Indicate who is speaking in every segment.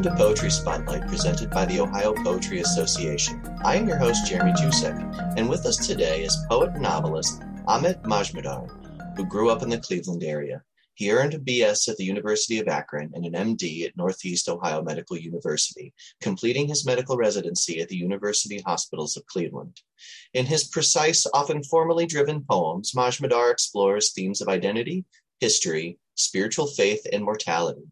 Speaker 1: Welcome to Poetry Spotlight, presented by the Ohio Poetry Association. I am your host, Jeremy Jusek, and with us today is poet and novelist Amit Majmudar, who grew up in the Cleveland area. He earned a BS at the University of Akron and an MD at Northeast Ohio Medical University, completing his medical residency at the University Hospitals of Cleveland. In his precise, often formally driven poems, Majmudar explores themes of identity, history, spiritual faith, and mortality.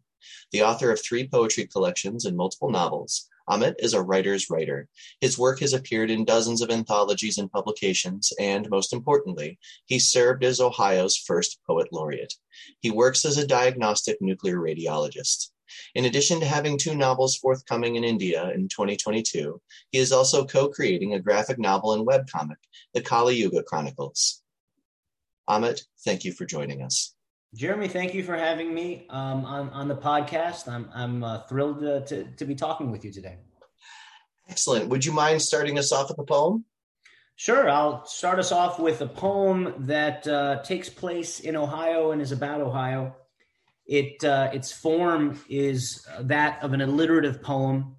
Speaker 1: The author of three poetry collections and multiple novels, Amit is a writer's writer. His work has appeared in dozens of anthologies and publications, and most importantly, he served as Ohio's first poet laureate. He works as a diagnostic nuclear radiologist. In addition to having two novels forthcoming in India in 2022, he is also co creating a graphic novel and webcomic, The Kali Yuga Chronicles. Amit, thank you for joining us.
Speaker 2: Jeremy, thank you for having me um, on, on the podcast. I'm, I'm uh, thrilled to, to, to be talking with you today.
Speaker 1: Excellent. Would you mind starting us off with a poem?
Speaker 2: Sure. I'll start us off with a poem that uh, takes place in Ohio and is about Ohio. It uh, its form is that of an alliterative poem,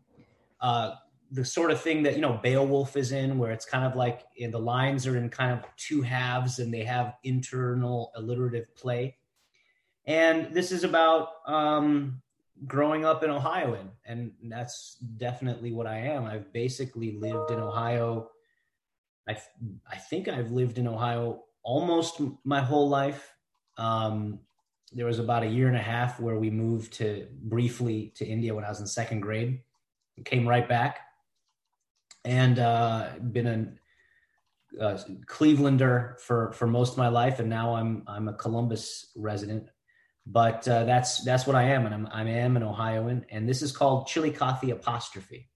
Speaker 2: uh, the sort of thing that you know Beowulf is in, where it's kind of like in, the lines are in kind of two halves and they have internal alliterative play. And this is about um, growing up in Ohio, and, that's definitely what I am. I've basically lived in Ohio. I, I think I've lived in Ohio almost my whole life. Um, there was about a year and a half where we moved to briefly to India when I was in second grade. Came right back, and uh, been a, a Clevelander for for most of my life, and now I'm I'm a Columbus resident but uh, that's that's what I am, and I'm I am an Ohioan, and this is called Chillicothe apostrophe.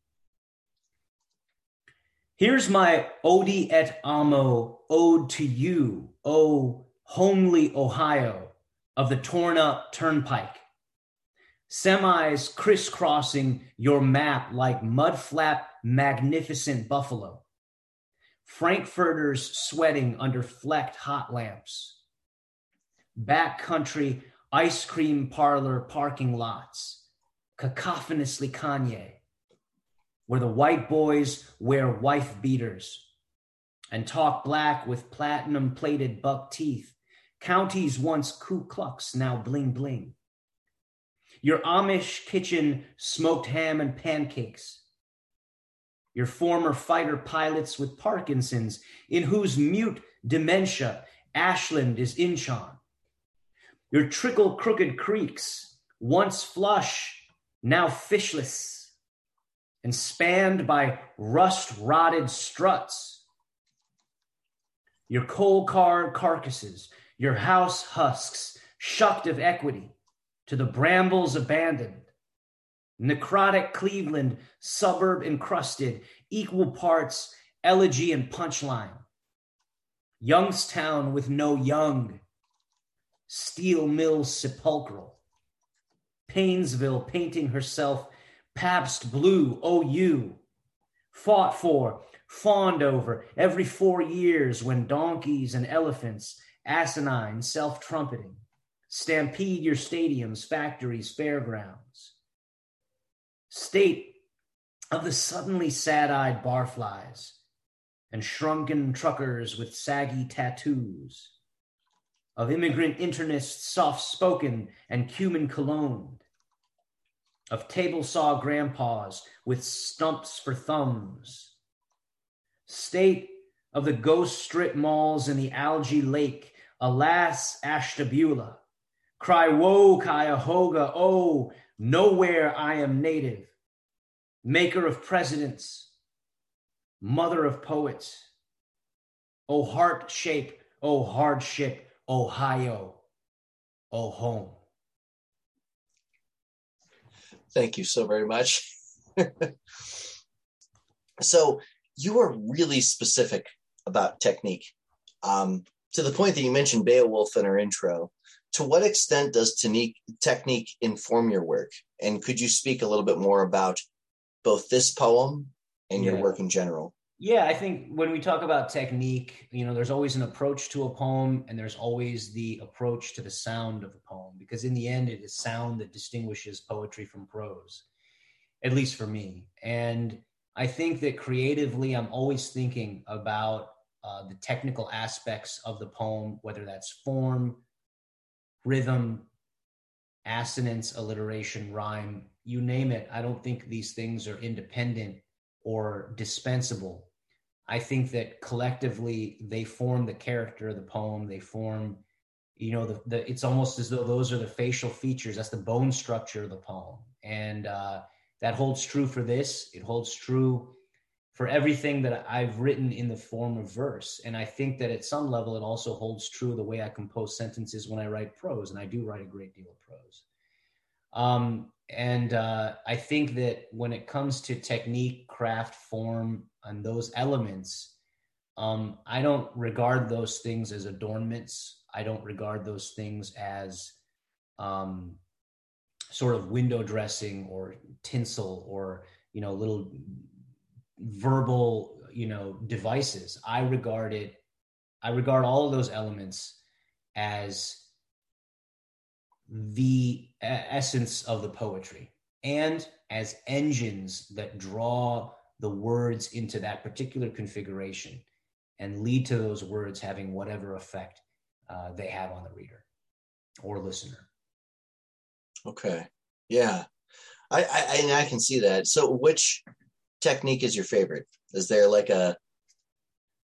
Speaker 2: Here's my odi et amo ode to you, O homely Ohio of the torn up turnpike. Semis crisscrossing your map like mudflap magnificent buffalo. Frankfurters sweating under flecked hot lamps. Backcountry ice cream parlor parking lots, cacophonously Kanye, where the white boys wear wife beaters and talk black with platinum plated buck teeth, counties once Ku Klux, now bling bling. Your Amish kitchen smoked ham and pancakes. Your former fighter pilots with Parkinson's, in whose mute dementia Ashland is Inchon your trickle crooked creeks, once flush, now fishless, and spanned by rust rotted struts. Your coal car carcasses, your house husks, shucked of equity, to the brambles abandoned. Necrotic Cleveland, suburb encrusted, equal parts elegy and punchline. Youngstown with no young, steel mill sepulchral. Painesville painting herself Pabst Blue OU, fought for, fawned over every four years when donkeys and elephants, asinine, self trumpeting, stampede your stadiums, factories, fairgrounds. State of the suddenly sad eyed barflies and shrunken truckers with saggy tattoos of immigrant internists soft spoken and cumin cologned, of table saw grandpas with stumps for thumbs, state of the ghost strip malls in the algae lake, alas, Ashtabula, cry woe, Cuyahoga, oh, nowhere I am native, maker of presidents, mother of poets, oh heart shape, oh hardship, Ohio, oh home.
Speaker 1: Thank you so very much. so you are really specific about technique um, to the point that you mentioned Beowulf in our intro. To what extent does technique, technique inform your work? And could you speak a little bit more about both this poem and your work in general?
Speaker 2: Yeah, I think when we talk about technique, you know, there's always an approach to a poem and there's always the approach to the sound of a poem because in the end it is sound that distinguishes poetry from prose. at least for me. And I think that creatively, I'm always thinking about uh, the technical aspects of the poem, whether that's form, rhythm, assonance, alliteration, rhyme, you name it. I don't think these things are independent or dispensable. I think that collectively they form the character of the poem. They form, you know, the, the it's almost as though those are the facial features. That's the bone structure of the poem, and uh, that holds true for this. It holds true for everything that I've written in the form of verse. And I think that at some level, it also holds true the way I compose sentences when I write prose, and I do write a great deal of prose. Um, and uh, I think that when it comes to technique, craft, form, and those elements, um, I don't regard those things as adornments. I don't regard those things as um, sort of window dressing or tinsel or you know little verbal you know devices i regard it i regard all of those elements as the essence of the poetry and as engines that draw the words into that particular configuration and lead to those words having whatever effect uh, they have on the reader or listener
Speaker 1: okay yeah I, I i can see that so which technique is your favorite? Is there like a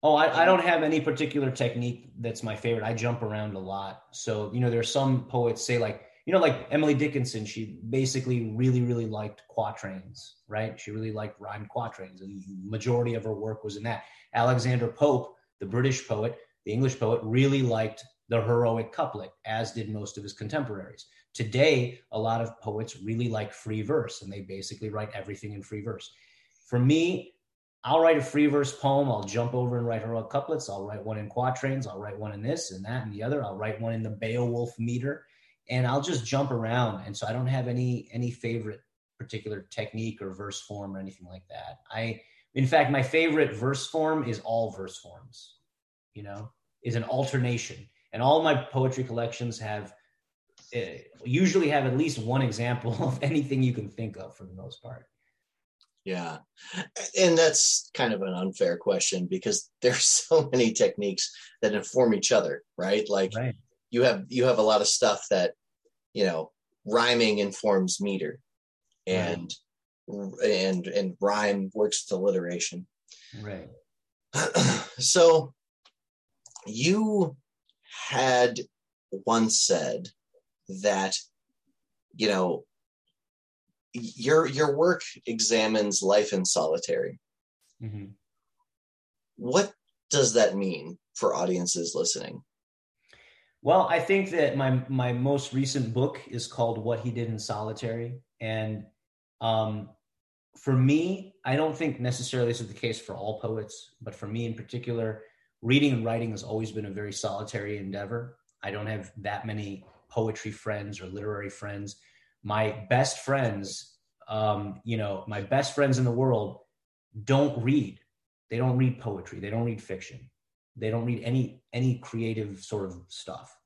Speaker 2: Oh, I, I, don't have any particular technique that's my favorite. I jump around a lot. So, you know, there's some poets say like, you know, like Emily Dickinson, she basically really, really liked quatrains, right? She really liked rhymed quatrains. And majority of her work was in that. Alexander Pope, the British poet, the English poet, really liked the heroic couplet, as did most of his contemporaries. Today, a lot of poets really like free verse, and they basically write everything in free verse. For me, I'll write a free verse poem. I'll jump over and write heroic couplets. I'll write one in quatrains. I'll write one in this and that and the other. I'll write one in the Beowulf meter, and I'll just jump around. And so I don't have any any favorite particular technique or verse form or anything like that. I, in fact, my favorite verse form is all verse forms. You know, is an alternation, and all my poetry collections have uh, usually have at least one example of anything you can think of for the most part.
Speaker 1: Yeah. And that's kind of an unfair question because there's so many techniques that inform each other, right? Like right. You have you have a lot of stuff that, you know, rhyming informs meter and right. and and rhyme works with alliteration.
Speaker 2: Right.
Speaker 1: so you had once said that you know your your work examines life in solitary. Mm-hmm. What does that mean for audiences listening?
Speaker 2: Well, I think that my my most recent book is called "What He Did in Solitary," and um, for me, I don't think necessarily this is the case for all poets, but for me in particular, reading and writing has always been a very solitary endeavor. I don't have that many poetry friends or literary friends my best friends, um, you know, my best friends in the world don't read. They don't read poetry. They don't read fiction. They don't read any any creative sort of stuff.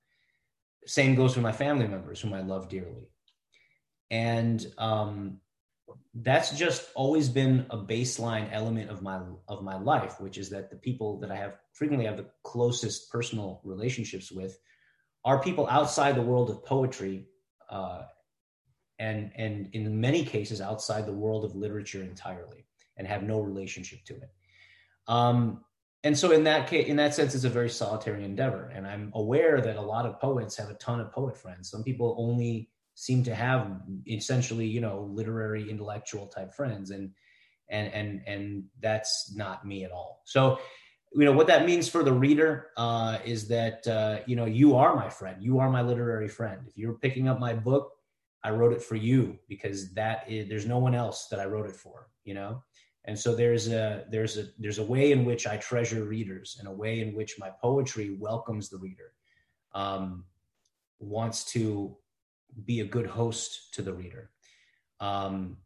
Speaker 2: Same goes for my family members, whom I love dearly, and um, that's just always been a baseline element of my of my life, which is that the people that I have frequently have the closest personal relationships with are people outside the world of poetry uh, and and in many cases outside the world of literature entirely and have no relationship to it. Um, and so in that case in that sense it's a very solitary endeavor. And i'm aware that a lot of poets have a ton of poet friends. Some people only seem to have essentially you know literary intellectual type friends. And and and and that's not me at all. So you know what that means for the reader uh, is that uh, you know you are my friend. You are my literary friend. If you're picking up my book I wrote it for you because that is, there's no one else that I wrote it for, you know? And so there's a, there's a, there's a way in which I treasure readers and a way in which my poetry welcomes the reader, um, wants to be a good host to the reader, um,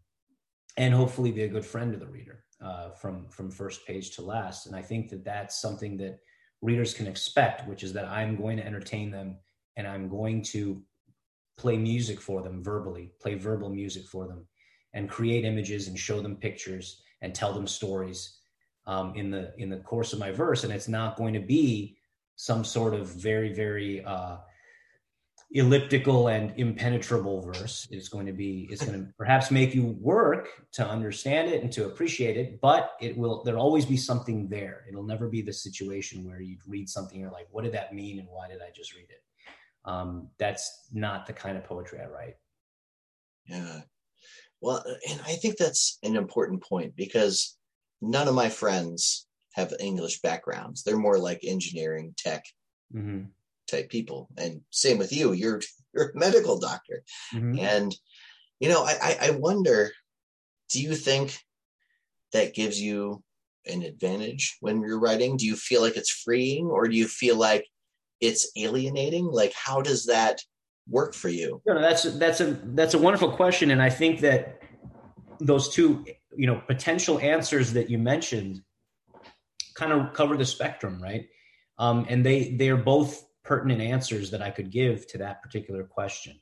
Speaker 2: and hopefully be a good friend to the reader uh, from, from first page to last. And I think that that's something that readers can expect, which is that I'm going to entertain them and I'm going to play music for them verbally, play verbal music for them. and create images and show them pictures and tell them stories um, in the in the course of my verse, and it's not going to be some sort of very very uh, elliptical and impenetrable verse. It's going to be it's going to perhaps make you work to understand it and to appreciate it, but it will there'll always be something there. It'll never be the situation where you read something you're like, what did that mean and why did I just read it? Um, that's not the kind of poetry I write.
Speaker 1: Yeah. Well, and I think that's an important point because none of my friends have English backgrounds. They're more like engineering, tech mm-hmm. type people. And same with you. You're you're a medical doctor. Mm-hmm. And you know, I, I wonder, do you think that gives you an advantage when you're writing? Do you feel like it's freeing or do you feel like it's alienating? Like how does that work for you?
Speaker 2: No, that's that's a that's a wonderful question. And I think that those two, you know, potential answers that you mentioned kind of cover the spectrum, right? Um, and they they are both pertinent answers that I could give to that particular question.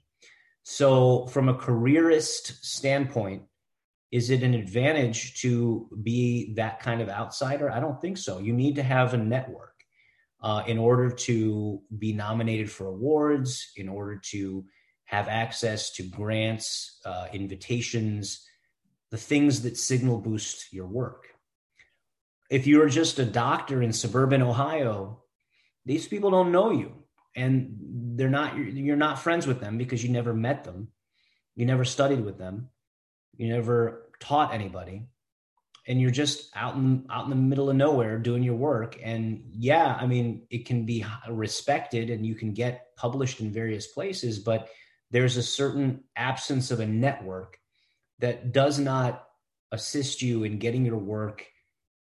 Speaker 2: So, from a careerist standpoint, is it an advantage to be that kind of outsider? I don't think so. You need to have a network uh, in order to be nominated for awards, in order to have access to grants, uh, invitations, the things that signal boost your work. If you're just a doctor in suburban Ohio, these people don't know you and they're not you're not friends with them because you never met them. You never studied with them. You never taught anybody and you're just out in out in the middle of nowhere doing your work. And yeah i mean it can be respected and you can get published in various places but there's a certain absence of a network that does not assist you in getting your work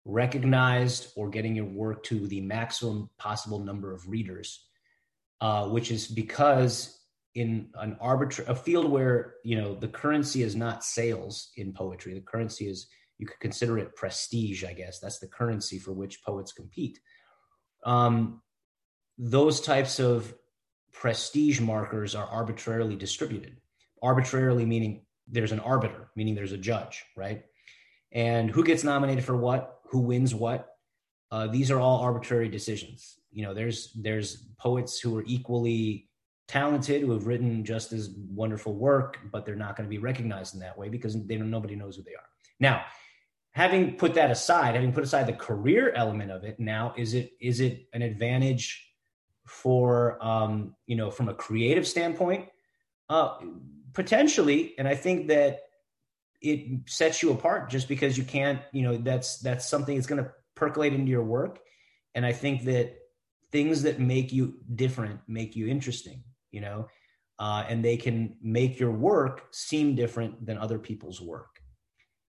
Speaker 2: recognized or getting your work to the maximum possible number of readers, uh, which is because in an arbitrary a field where you know the currency is not sales in poetry, the currency is you could consider it prestige. I guess that's the currency for which poets compete. Um, those types of prestige markers are arbitrarily distributed. Arbitrarily meaning there's an arbiter, meaning there's a judge, right? And who gets nominated for what, who wins what, uh, these are all arbitrary decisions. You know, there's there's poets who are equally talented who have written just as wonderful work, but they're not going to be recognized in that way because they don't, nobody knows who they are. Now, having put that aside, having put aside the career element of it, now is it is it an advantage for um, you know from a creative standpoint? Uh, potentially, and I think that it sets you apart just because you can't, you know, that's that's something that's going to percolate into your work, and I think that things that make you different make you interesting, you know, uh, and they can make your work seem different than other people's work,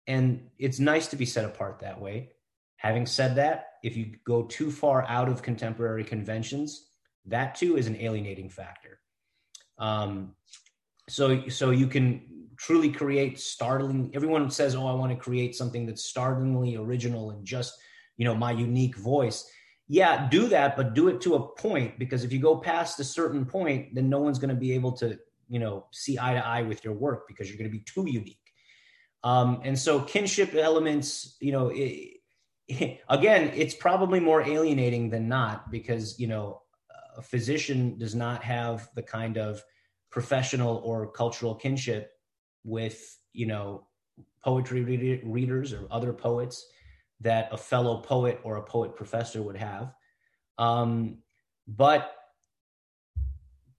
Speaker 2: and it's nice to be set apart that way. Having said that, if you go too far out of contemporary conventions, that too is an alienating factor. Um, so so you can truly create startling everyone says oh i want to create something that's startlingly original and just you know my unique voice yeah do that but do it to a point because if you go past a certain point then no one's going to be able to you know see eye to eye with your work because you're going to be too unique um, and so kinship elements you know it, again it's probably more alienating than not because you know a physician does not have the kind of professional or cultural kinship with you know poetry read- readers or other poets that a fellow poet or a poet professor would have. Um, but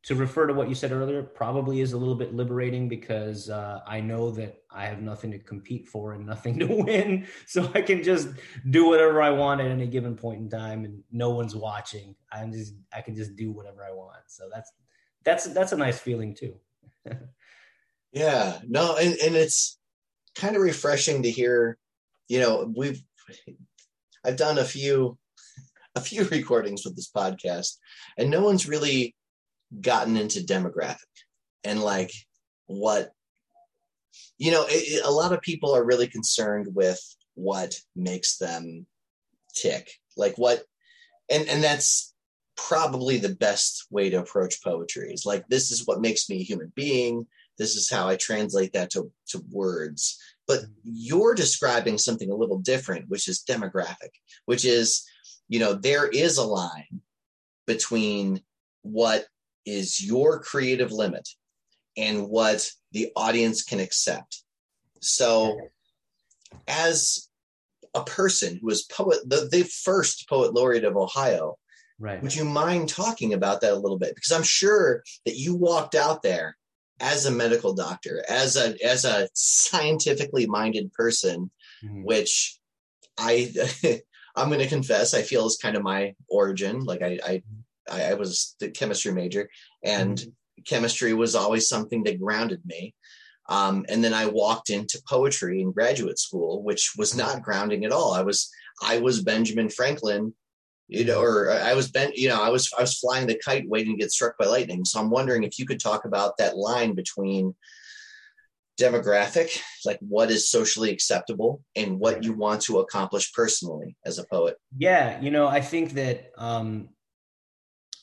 Speaker 2: to refer to what you said earlier probably is a little bit liberating because uh, i know that i have nothing to compete for and nothing to win. So i can just do whatever i want at any given point in time and no one's watching. I'm just i can just do whatever i want. So that's that's that's a nice feeling too.
Speaker 1: yeah, no, and, and it's kind of refreshing to hear, you know, we've I've done a few a few recordings with this podcast, and no one's really gotten into demographic and like what you know it, it, a lot of people are really concerned with what makes them tick like what and and that's probably the best way to approach poetry is like this is what makes me a human being this is how I translate that to, to words. But you're describing something a little different, which is demographic, which is, you know, there is a line between what is your creative limit and what the audience can accept. So, as a person who is poet, the, the first poet laureate of Ohio,
Speaker 2: right?
Speaker 1: Would you mind talking about that a little bit? Because I'm sure that you walked out there as a medical doctor, as a as a scientifically minded person, mm-hmm. which I I'm going to confess I feel is kind of my origin. Like I I, I was the chemistry major, and mm-hmm. chemistry was always something that grounded me. Um, and then I walked into poetry in graduate school, which was not grounding at all. I was I was Benjamin Franklin, you know, or I was bent, you know, I was I was flying the kite waiting to get struck by lightning. So I'm wondering if you could talk about that line between demographic, like what is socially acceptable, and what you want to accomplish personally as a poet.
Speaker 2: Yeah, you know, I think that um,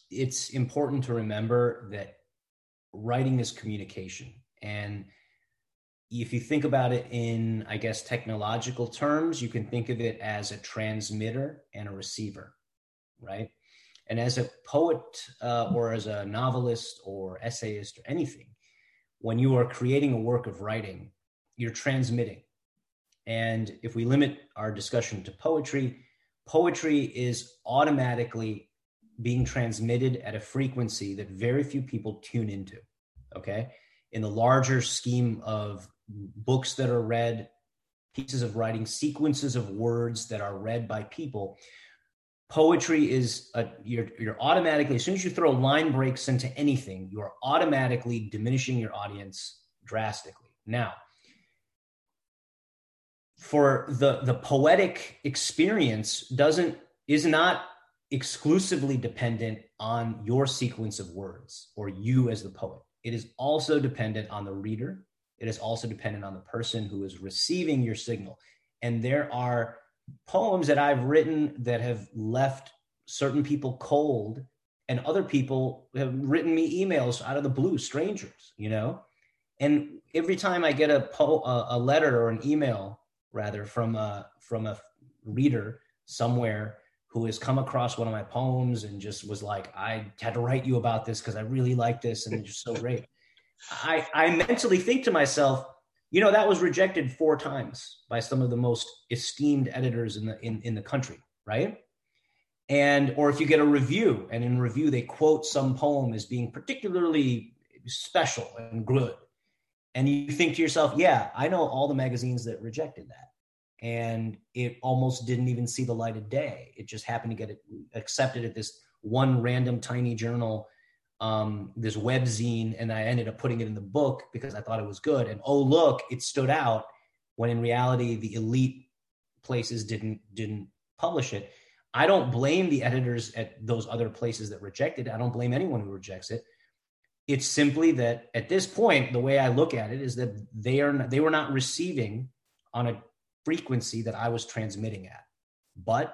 Speaker 2: it's important to remember that writing is communication and if you think about it in, I guess, technological terms, you can think of it as a transmitter and a receiver, right? And as a poet uh, or as a novelist or essayist or anything, when you are creating a work of writing, you're transmitting. And if we limit our discussion to poetry, poetry is automatically being transmitted at a frequency that very few people tune into. Okay. In the larger scheme of books that are read, pieces of writing, sequences of words that are read by people. Poetry is a, you're you're automatically as soon as you throw line breaks into anything, you're automatically diminishing your audience drastically. Now, for the the poetic experience doesn't is not exclusively dependent on your sequence of words or you as the poet. It is also dependent on the reader it is also dependent on the person who is receiving your signal. And there are poems that I've written that have left certain people cold, and other people have written me emails out of the blue, strangers, you know? And every time I get a po- a letter or an email, rather, from a from a reader somewhere who has come across one of my poems and just was like, I had to write you about this because I really like this and it's just so great. I, I mentally think to myself, you know, that was rejected four times by some of the most esteemed editors in the in, in the country, right? And or if you get a review and in review they quote some poem as being particularly special and good. And you think to yourself, yeah, I know all the magazines that rejected that. And it almost didn't even see the light of day. It just happened to get accepted at this one random tiny journal um, this webzine and I ended up putting it in the book because I thought it was good. And oh look, it stood out when in reality the elite places didn't didn't publish it. I don't blame the editors at those other places that rejected it. I don't blame anyone who rejects it. It's simply that at this point, the way I look at it is that they are not, they were not receiving on a frequency that I was transmitting at. But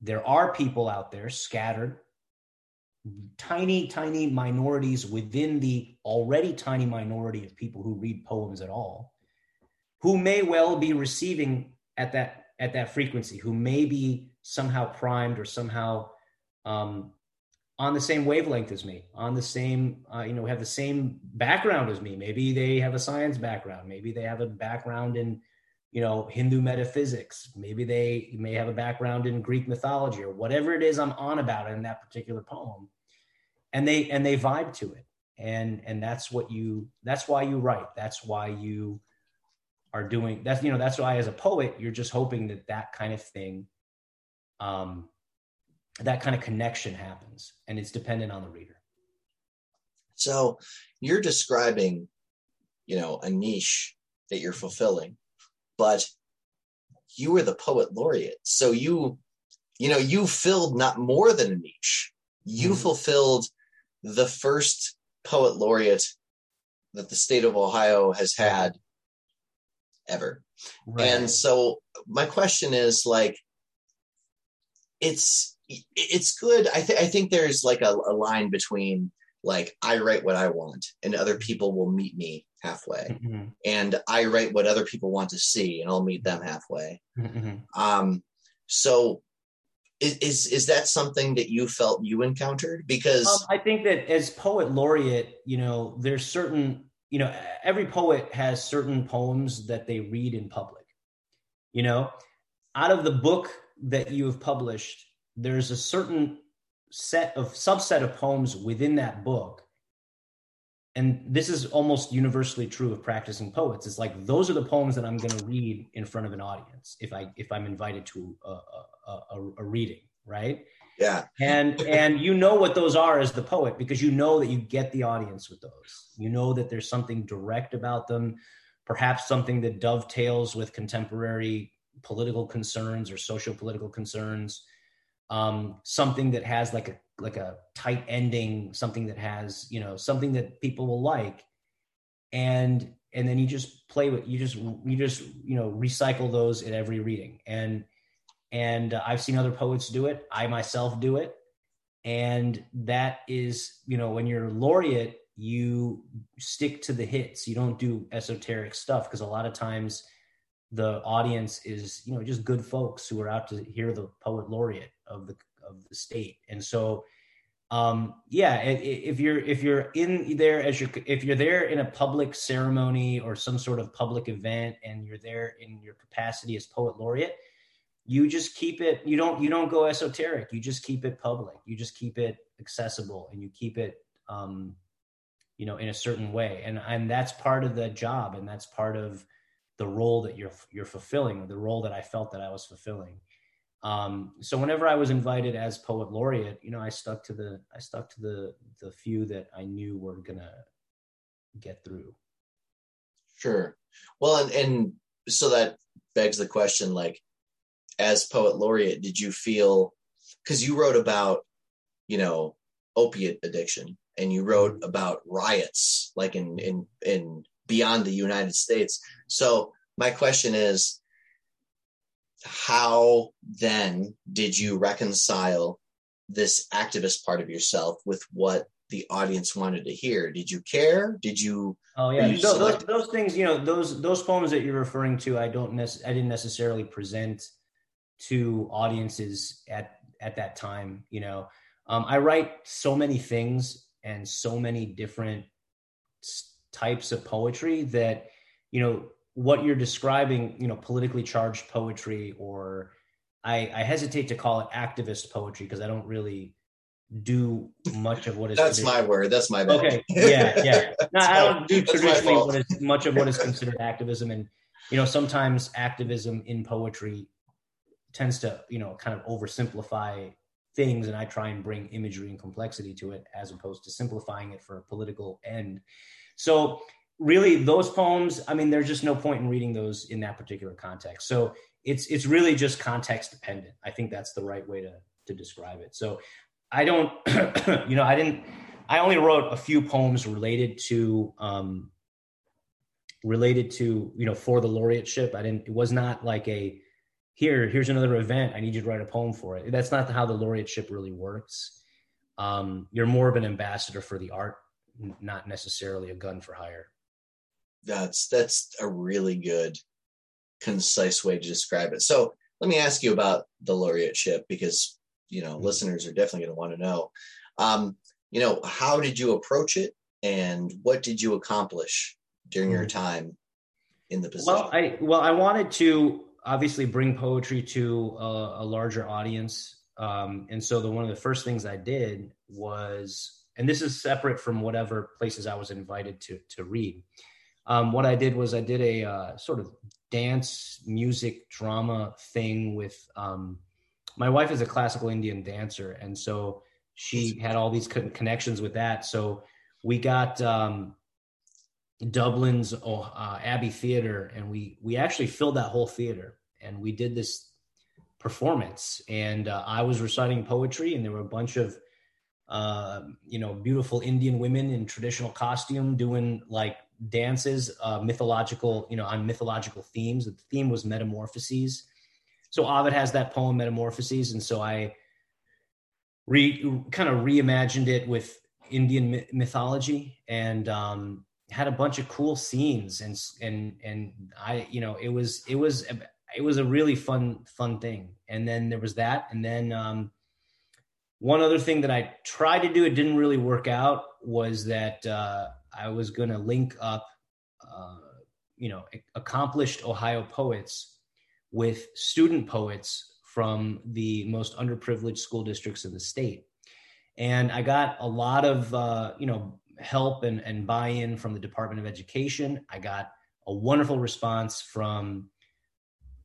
Speaker 2: there are people out there scattered tiny, tiny minorities within the already tiny minority of people who read poems at all, who may well be receiving at that at that frequency, who may be somehow primed or somehow um, on the same wavelength as me, on the same, uh, you know, have the same background as me. Maybe they have a science background. Maybe they have a background in, you know, Hindu metaphysics. Maybe they may have a background in Greek mythology or whatever it is I'm on about in that particular poem. And they and they vibe to it. And and that's what you that's why you write. That's why you are doing that's you know that's why as a poet you're just hoping that that kind of thing um that kind of connection happens and it's dependent on the reader.
Speaker 1: So you're describing you know a niche that you're fulfilling but you were the poet laureate so you you know you filled not more than a niche you mm-hmm. fulfilled the first poet laureate that the state of Ohio has had ever. Right. And so my question is like it's it's good. I think I think there's like a, a line between like I write what I want and other people will meet me halfway, mm-hmm. and I write what other people want to see, and I'll meet them halfway. Mm-hmm. Um, so is, is, is that something that you felt you encountered? Because um,
Speaker 2: I think that as poet laureate, you know, there's certain, you know, every poet has certain poems that they read in public. You know, out of the book that you have published, there's a certain set of subset of poems within that book and this is almost universally true of practicing poets. It's like those are the poems that i'm going to read in front of an audience if i if i'm invited to a, a, a, a reading right?
Speaker 1: Yeah.
Speaker 2: And and you know what those are as the poet because you know that you get the audience with those. You know that there's something direct about them perhaps something that dovetails with contemporary political concerns or social political concerns um, something that has like a like a tight ending, something that has you know something that people will like, and and then you just play with you just you just you know recycle those at every reading. And and uh, I've seen other poets do it. I myself do it, and that is you know when you're laureate you stick to the hits. You don't do esoteric stuff because a lot of times the audience is you know just good folks who are out to hear the poet laureate of the of the state. And so um yeah if you're if you're in there as your if you're there in a public ceremony or some sort of public event and you're there in your capacity as poet laureate you just keep it you don't you don't go esoteric. You just keep it public. You just keep it accessible and you keep it um you know in a certain way. And and that's part of the job and that's part of the role that you're you're fulfilling or the role that I felt that I was fulfilling. Um, so whenever I was invited as poet laureate, you know, I stuck to the I stuck to the the few that I knew were gonna get through.
Speaker 1: Sure. Well, and, and so that begs the question, like, as poet laureate, did you feel because you wrote about, you know, opiate addiction and you wrote mm-hmm. about riots like in in in beyond the United States. So my question is, how then did you reconcile this activist part of yourself with what the audience wanted to hear? Did you care? Did you?
Speaker 2: Oh yeah, you those, those, those, things. You know, those those poems that you're referring to, I don't nec- I didn't necessarily present to audiences at at that time. You know, um, I write so many things and so many different types of poetry that you know what you're describing you know politically charged poetry or i i hesitate to call it activist poetry because i don't really do much of what is
Speaker 1: that's my word. That's my bad.
Speaker 2: okay. Yeah yeah. No, i don't do traditionally what is much of what is considered activism and you know sometimes activism in poetry tends to you know kind of oversimplify things and i try and bring imagery and complexity to it as opposed to simplifying it for a political end. So really those poems, I mean, there's just no point in reading those in that particular context. So it's it's really just context dependent. I think that's the right way to to describe it. So I don't, you know, I didn't. I only wrote a few poems related to um, related to you know for the laureateship. I didn't. It was not like a here. Here's another event. I need you to write a poem for it. That's not how the laureateship really works. Um, you're more of an ambassador for the art not necessarily a gun for hire.
Speaker 1: That's that's a really good, concise way to describe it. So let me ask you about the laureateship because you know mm-hmm. listeners are definitely going to want to know. Um, you know, how did you approach it, and what did you accomplish during mm-hmm. your time in the position?
Speaker 2: Well, I well I wanted to obviously bring poetry to a, a larger audience, um, and so the one of the first things I did was and this is separate from whatever places I was invited to to read. Um, what I did was I did a uh, sort of dance, music, drama thing with. Um, my wife is a classical Indian dancer, and so she had all these connections with that. So we got um, Dublin's uh, Abbey Theater, and we we actually filled that whole theater, and we did this performance. And uh, I was reciting poetry, and there were a bunch of uh, you know, beautiful Indian women in traditional costume doing like dances, uh, mythological, you know, on mythological themes. The theme was metamorphoses. So Ovid has that poem Metamorphoses, and so I re kind of reimagined it with Indian mythology, and um, had a bunch of cool scenes and and and I you know it was it was it was a really fun fun thing and then there was that and then um, one other thing that I tried to do it didn't really work out was that uh, I was going to link up uh, you know accomplished Ohio poets with student poets from the most underprivileged school districts in the state and I got a lot of uh, you know help and, and buy-in from the Department of Education. I got a wonderful response from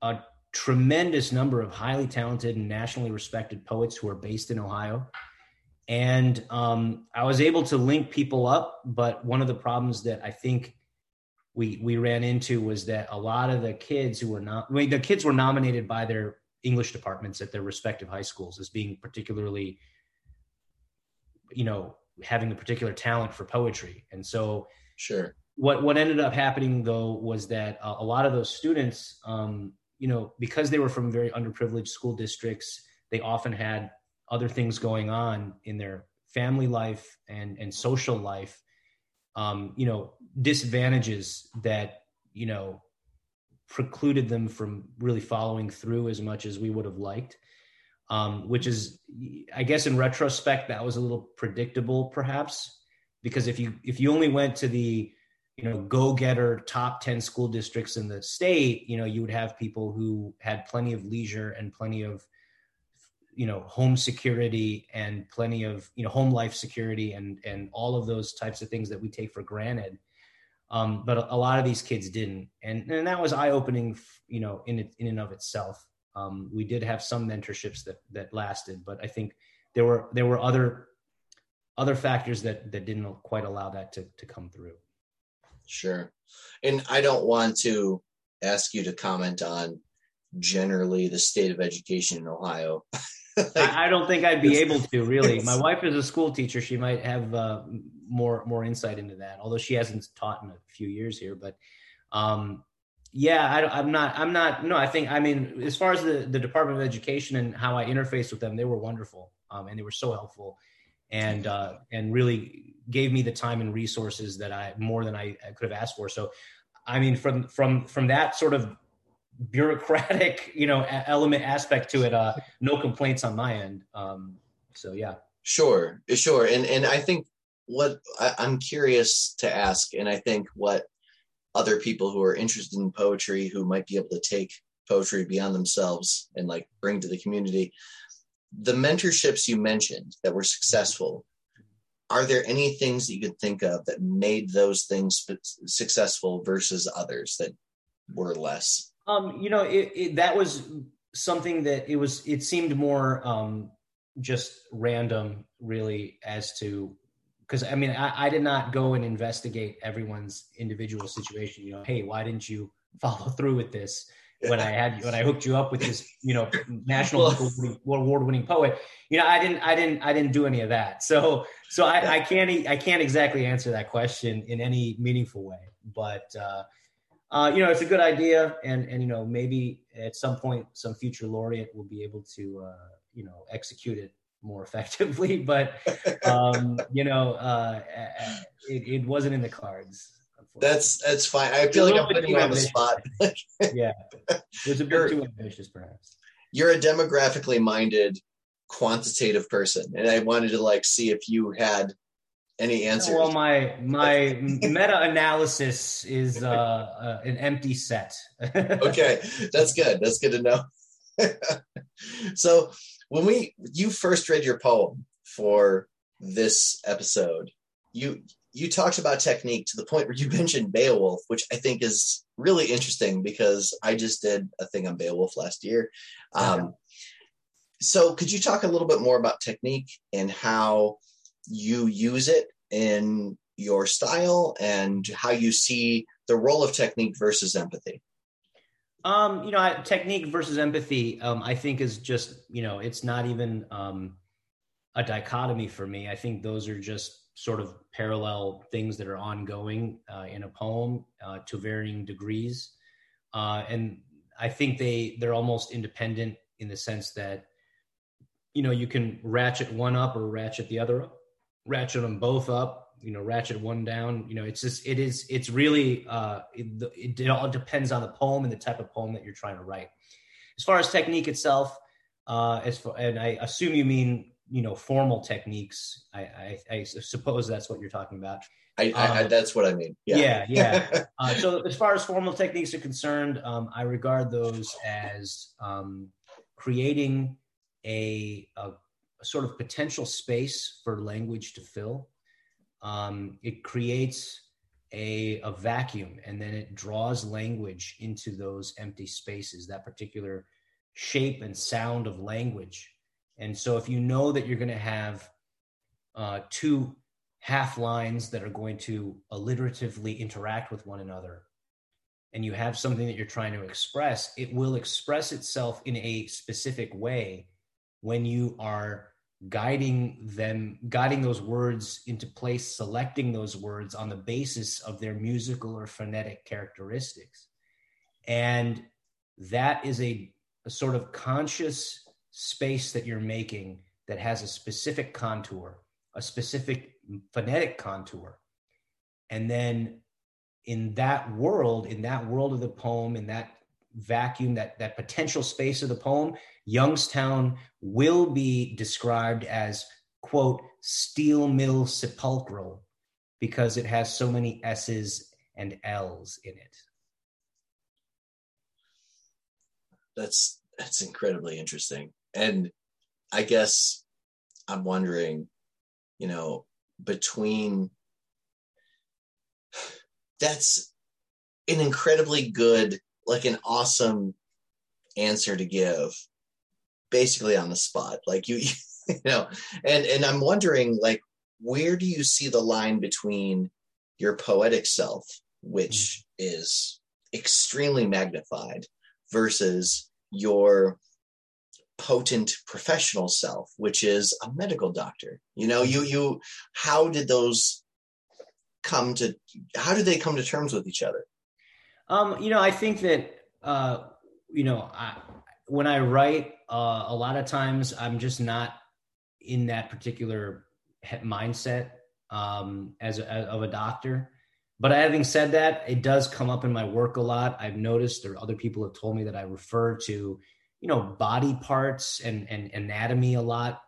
Speaker 2: a tremendous number of highly talented and nationally respected poets who are based in Ohio. And um, I was able to link people up, but one of the problems that I think we we ran into was that a lot of the kids who were not I mean, the kids were nominated by their English departments at their respective high schools as being particularly, you know, having a particular talent for poetry. And so,
Speaker 1: sure.
Speaker 2: What what ended up happening though was that a lot of those students, um, you know, because they were from very underprivileged school districts, they often had other things going on in their family life and and social life. Um, you know, disadvantages that you know precluded them from really following through as much as we would have liked um, which is, I guess, in retrospect, that was a little predictable, perhaps, because if you if you only went to the you know go-getter top 10 school districts in the state you know you would have people who had plenty of leisure and plenty of you know home security and plenty of you know home life security and and all of those types of things that we take for granted um, but a, lot of these kids didn't and and that was eye-opening you know in in and of itself um, we did have some mentorships that that lasted, but I think there were there were other other factors that that didn't quite allow that to to come through.
Speaker 1: Sure, and I don't want to ask you to comment on generally the state of education in Ohio.
Speaker 2: like, I, I, don't think I'd be able to really. My wife is a school teacher; she might have uh, more more insight into that. Although she hasn't taught in a few years here, but um, yeah, I, am not. I'm not. No, I think. I mean, as far as the the Department of Education and how I interfaced with them, they were wonderful, um, and they were so helpful, and uh, and really gave me the time and resources that I more than I, I could have asked for. So, I mean, from from from that sort of bureaucratic, you know, element aspect to it, uh, no complaints on my end. Um, so yeah.
Speaker 1: Sure, sure, and and I think what I, I'm curious to ask, and I think what other people who are interested in poetry who might be able to take poetry beyond themselves and like bring to the community the mentorships you mentioned that were successful are there any things that you could think of that made those things successful versus others that were less
Speaker 2: um you know it, it, that was something that it was it seemed more um just random really as to because I mean, I, I, did not go and investigate everyone's individual situation. You know, hey, why didn't you follow through with this when I had you when I hooked you up with this, you know, national award winning poet? You know, I didn't, I didn't, I didn't do any of that. So, so I, I can't, I can't exactly answer that question in any meaningful way. But uh, uh, you know, it's a good idea, and and you know, maybe at some point, some future laureate will be able to, uh, you know, execute it more effectively, but um, you know, uh, it, it, wasn't in the cards.
Speaker 1: That's that's fine. I feel like I'm putting you on the spot.
Speaker 2: yeah, it was a bit you're, too ambitious, perhaps.
Speaker 1: You're a demographically minded, quantitative person, and I wanted to like see if you had any answers.
Speaker 2: Well, my my meta analysis is uh, uh, an empty set.
Speaker 1: okay, that's good. That's good to know. so when we you first read your poem for this episode, you you talked about technique to the point where you mentioned Beowulf, which I think is really interesting because I just did a thing on Beowulf last year. Um, so, could you talk a little bit more about technique and how you use it in your style and how you see the role of technique versus empathy?
Speaker 2: Um, you know, technique versus empathy, um, I think is just, you know, it's not even um, a dichotomy for me. I think those are just sort of parallel things that are ongoing uh, in a poem uh, to varying degrees. Uh, and I think they they're almost independent in the sense that, you know, you can ratchet one up or ratchet the other up, ratchet them both up, you know ratchet one down you know it's just it is it's really uh it, it, it, all depends on the poem and the type of poem that you're trying to write as far as technique itself uh as for and i assume you mean you know formal techniques i i, I suppose that's what you're talking about
Speaker 1: I, I, um, that's what I mean.
Speaker 2: Yeah, yeah. yeah. uh, so as far as formal techniques are concerned, um, I regard those as um, creating a, a, sort of potential space for language to fill. Um, it creates a, a vacuum, and then it draws language into those empty spaces. That particular shape and sound of language. And so, if you know that you're going to have uh, two half lines that are going to alliteratively interact with one another and you have something that you're trying to express, it will express itself in a specific way when you are guiding them, guiding those words into place, selecting those words on the basis of their musical or phonetic characteristics. And that is a, a sort of conscious space that you're making that has a specific contour, a specific phonetic contour. And then in that world, in that world of the poem, in that vacuum, that, that potential space of the poem, Youngstown will be described as, quote, steel mill sepulchral because it has so many S's and L's in it.
Speaker 1: That's that's incredibly interesting. And I guess I'm wondering, you know, between that's an incredibly good, like an awesome answer to give basically on the spot. Like you, you know, and, and I'm wondering like, where do you see the line between your poetic self, which is extremely magnified versus your potent professional self which is a medical doctor you know you you how did those come to how did they come to terms with each other
Speaker 2: um you know i think that uh you know I, when i write uh a lot of times i'm just not in that particular mindset um as, a, of a doctor. But having said that it does come up in my work a lot. I've noticed or other people have told me that i refer to you know body parts and and anatomy a lot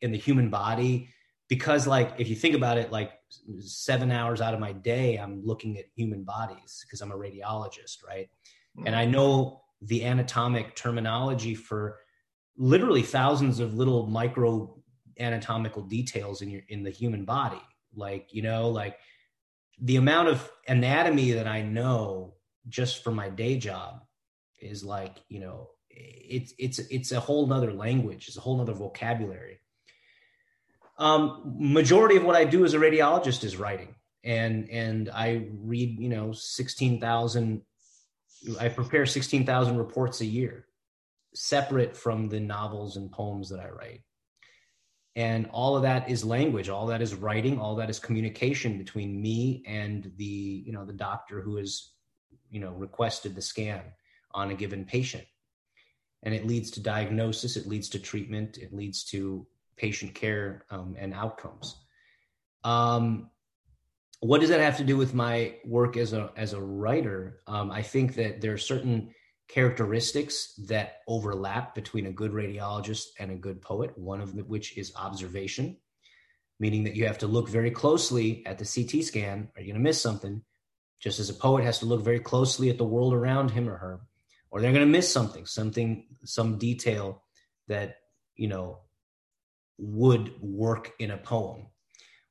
Speaker 2: in the human body because like if you think about it like seven hours out of my day i'm looking at human bodies because i'm a radiologist right? Mm-hmm. and i know the anatomic terminology for literally thousands of little micro anatomical details in your in the human body. Like you know like the amount of anatomy that i know just for my day job is like you know it's it's it's a whole nother language. It's a whole nother vocabulary um, majority of what i do as a radiologist is writing. And and i read you know 16000 i prepare 16000 reports a year separate from the novels and poems that i write. And all of that is language. All that is writing. All that is communication between me and the you know the doctor who has you know requested the scan on a given patient. And it leads to diagnosis, it leads to treatment, it leads to patient care um, and outcomes. Um, what does that have to do with my work as a as a writer? Um, I think that there are certain characteristics that overlap between a good radiologist and a good poet. One of which is observation, meaning that you have to look very closely at the CT scan. Are you going to miss something? Just as a poet has to look very closely at the world around him or her or they're going to miss something, something, some detail that, you know, would work in a poem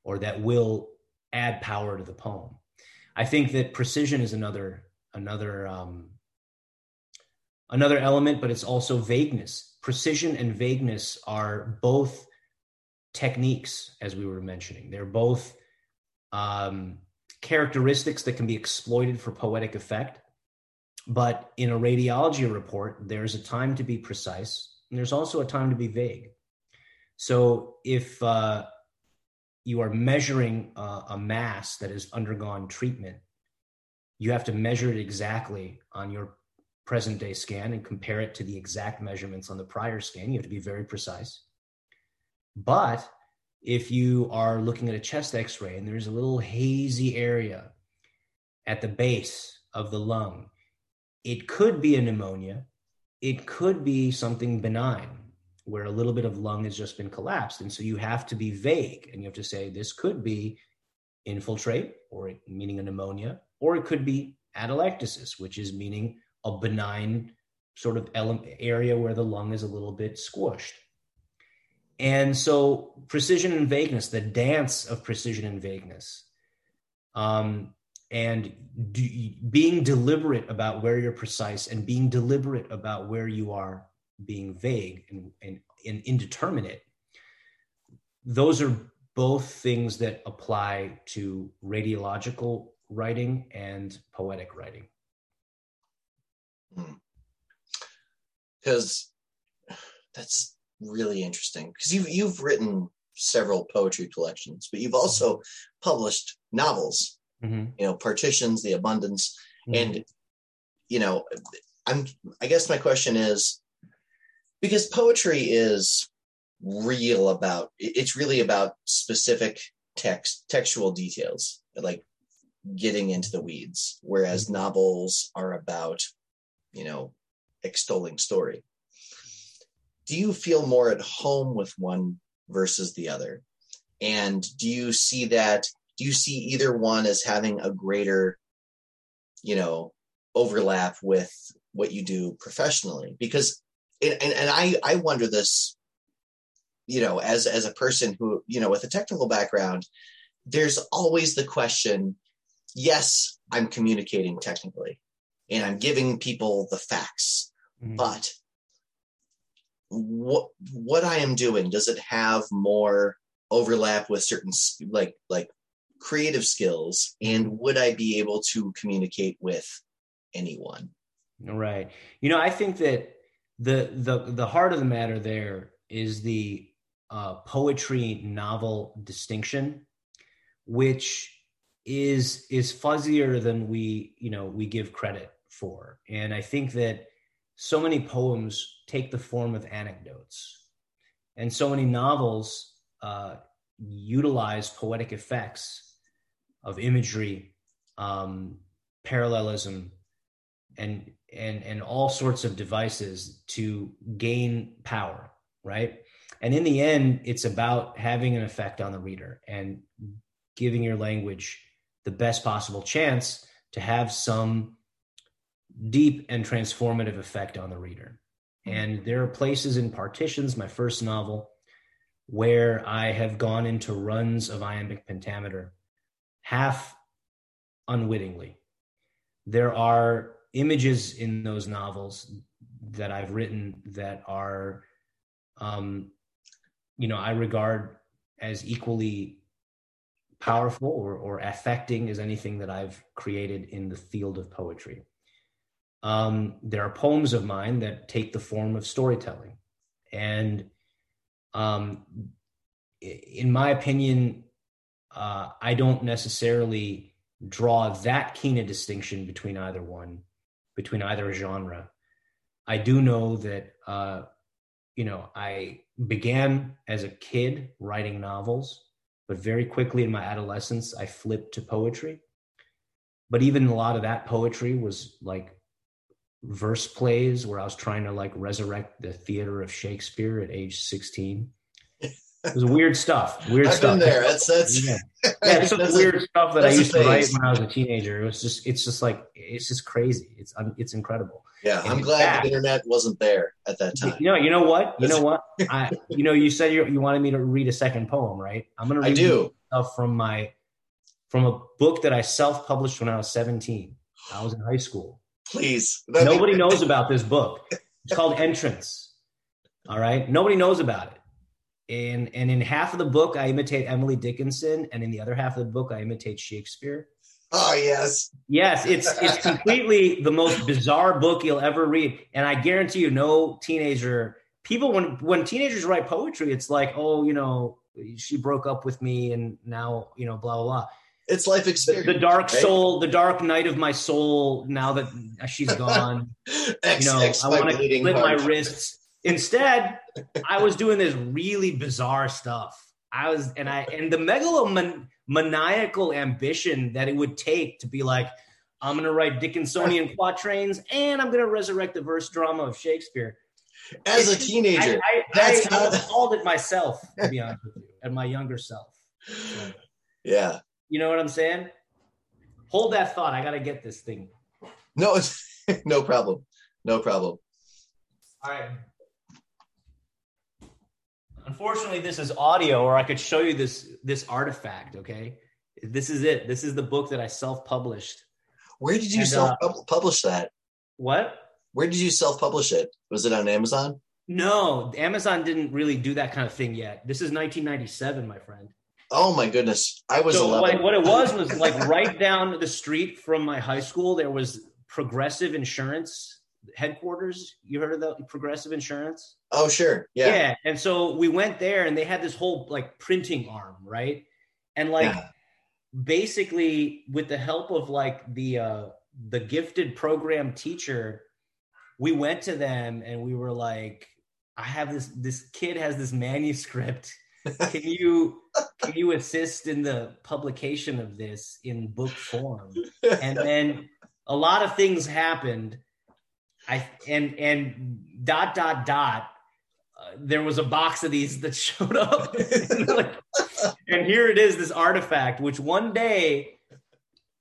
Speaker 2: or that will add power to the poem. I think that precision is another, another, um, another element, but it's also vagueness. Precision and vagueness are both techniques, as we were mentioning. They're both um, characteristics that can be exploited for poetic effect but in a radiology report, there's a time to be precise, and there's also a time to be vague. So if uh, you are measuring a mass that has undergone treatment, you have to measure it exactly on your present day scan and compare it to the exact measurements on the prior scan. You have to be very precise. But if you are looking at a chest x ray and there's a little hazy area at the base of the lung, it could be a pneumonia. It could be something benign where a little bit of lung has just been collapsed. And so you have to be vague and you have to say this could be infiltrate, or meaning a pneumonia, or it could be atelectasis, which is meaning a benign sort of area where the lung is a little bit squished. And so, precision and vagueness, the dance of precision and vagueness, um, and do, being deliberate about where you're precise and being deliberate about where you are being vague and, and, and indeterminate, those are both things that apply to radiological writing and poetic writing.
Speaker 1: Because hmm. that's really interesting. Because you've you've written several poetry collections, but you've also published novels. Mm-hmm. You know, partitions, the abundance, mm-hmm. and you know, I'm. I guess my question is because poetry is real about it's really about specific text textual details like getting into the weeds whereas mm-hmm. novels are about you know extolling story. Do you feel more at home with one versus the other? And do you see that do you see either one as having a greater you know overlap with what you do professionally? Because and, and, and I, I wonder this you know, as as a person who, you know, with a technical background, there's always the question, yes, I'm communicating technically and I'm giving people the facts, mm-hmm. but what what I am doing does it have more overlap with certain like like creative skills and mm-hmm. would I be able to communicate with anyone?
Speaker 2: Right. You know, I think that the the the heart of the matter there is the uh, poetry novel distinction, which is is fuzzier than we you know we give credit for, and I think that so many poems take the form of anecdotes, and so many novels uh, utilize poetic effects of imagery, um, parallelism, and and and all sorts of devices to gain power, right? And in the end, it's about having an effect on the reader and giving your language the best possible chance to have some deep and transformative effect on the reader. Hmm. And there are places in Partitions, my first novel, where I have gone into runs of iambic pentameter half unwittingly. There are images in those novels that I've written that are um, you know I regard as equally powerful or, or affecting as anything that I've created in the field of poetry. Um, there are poems of mine that take the form of storytelling, and um, in my opinion, uh, I don't necessarily draw that keen a distinction between either one, between either genre. I do know that uh, you know, I began as a kid writing novels, but very quickly in my adolescence, I flipped to poetry. But even a lot of that poetry was like verse plays where I was trying to like resurrect the theater of Shakespeare at age 16. It was weird stuff. Weird
Speaker 1: I've
Speaker 2: stuff.
Speaker 1: Been there. That's that's
Speaker 2: yeah. yeah it's some weird stuff that I used to write when I was a teenager. It was just it's just like it's just crazy. It's it's incredible.
Speaker 1: Yeah, I'm glad fact, the internet wasn't there at that time.
Speaker 2: You know, you know what? You know what? I, you know, you said you, you wanted me to read a second poem, right? I'm going to read
Speaker 1: I do.
Speaker 2: stuff from my from a book that I self-published when I was 17. I was in high school.
Speaker 1: Please.
Speaker 2: Nobody knows about this book. It's called Entrance. All right, nobody knows about it. And and in half of the book, I imitate Emily Dickinson, and in the other half of the book, I imitate Shakespeare.
Speaker 1: Oh yes.
Speaker 2: Yes, it's it's completely the most bizarre book you'll ever read, and I guarantee you, no teenager. People when when teenagers write poetry, it's like, oh, you know, she broke up with me, and now you know, blah blah blah.
Speaker 1: It's life experience.
Speaker 2: The, the dark right? soul, the dark night of my soul. Now that she's gone, X, you know, X I want to split my wrists. Instead, I was doing this really bizarre stuff I was, and I, and the megalomaniacal ambition that it would take to be like, I'm going to write Dickinsonian quatrains and I'm going to resurrect the verse drama of Shakespeare.
Speaker 1: As a teenager,
Speaker 2: I, I, I, I called it myself, to be honest with you, and my younger self. So,
Speaker 1: yeah.
Speaker 2: You know what I'm saying? Hold that thought. I got to get this thing.
Speaker 1: No, it's no problem. No problem.
Speaker 2: All right. Unfortunately, this is audio, or I could show you this this artifact. Okay, this is it. This is the book that I self published.
Speaker 1: Where did you uh, self publish that?
Speaker 2: What?
Speaker 1: Where did you self publish it? Was it on Amazon?
Speaker 2: No, Amazon didn't really do that kind of thing yet. This is 1997, my friend.
Speaker 1: Oh my goodness, I was
Speaker 2: so what, what, it was was like right down the street from my high school. There was Progressive Insurance headquarters. You heard of the Progressive Insurance?
Speaker 1: Oh, sure. Yeah.
Speaker 2: Yeah. And so we went there and they had this whole like printing arm, right? And like yeah. basically with the help of like the uh the gifted program teacher, we went to them and we were like, I have this this kid has this manuscript. Can you can you assist in the publication of this in book form? And then a lot of things happened. I and and dot dot dot uh, there was a box of these that showed up. and, like, and here it is, this artifact, which one day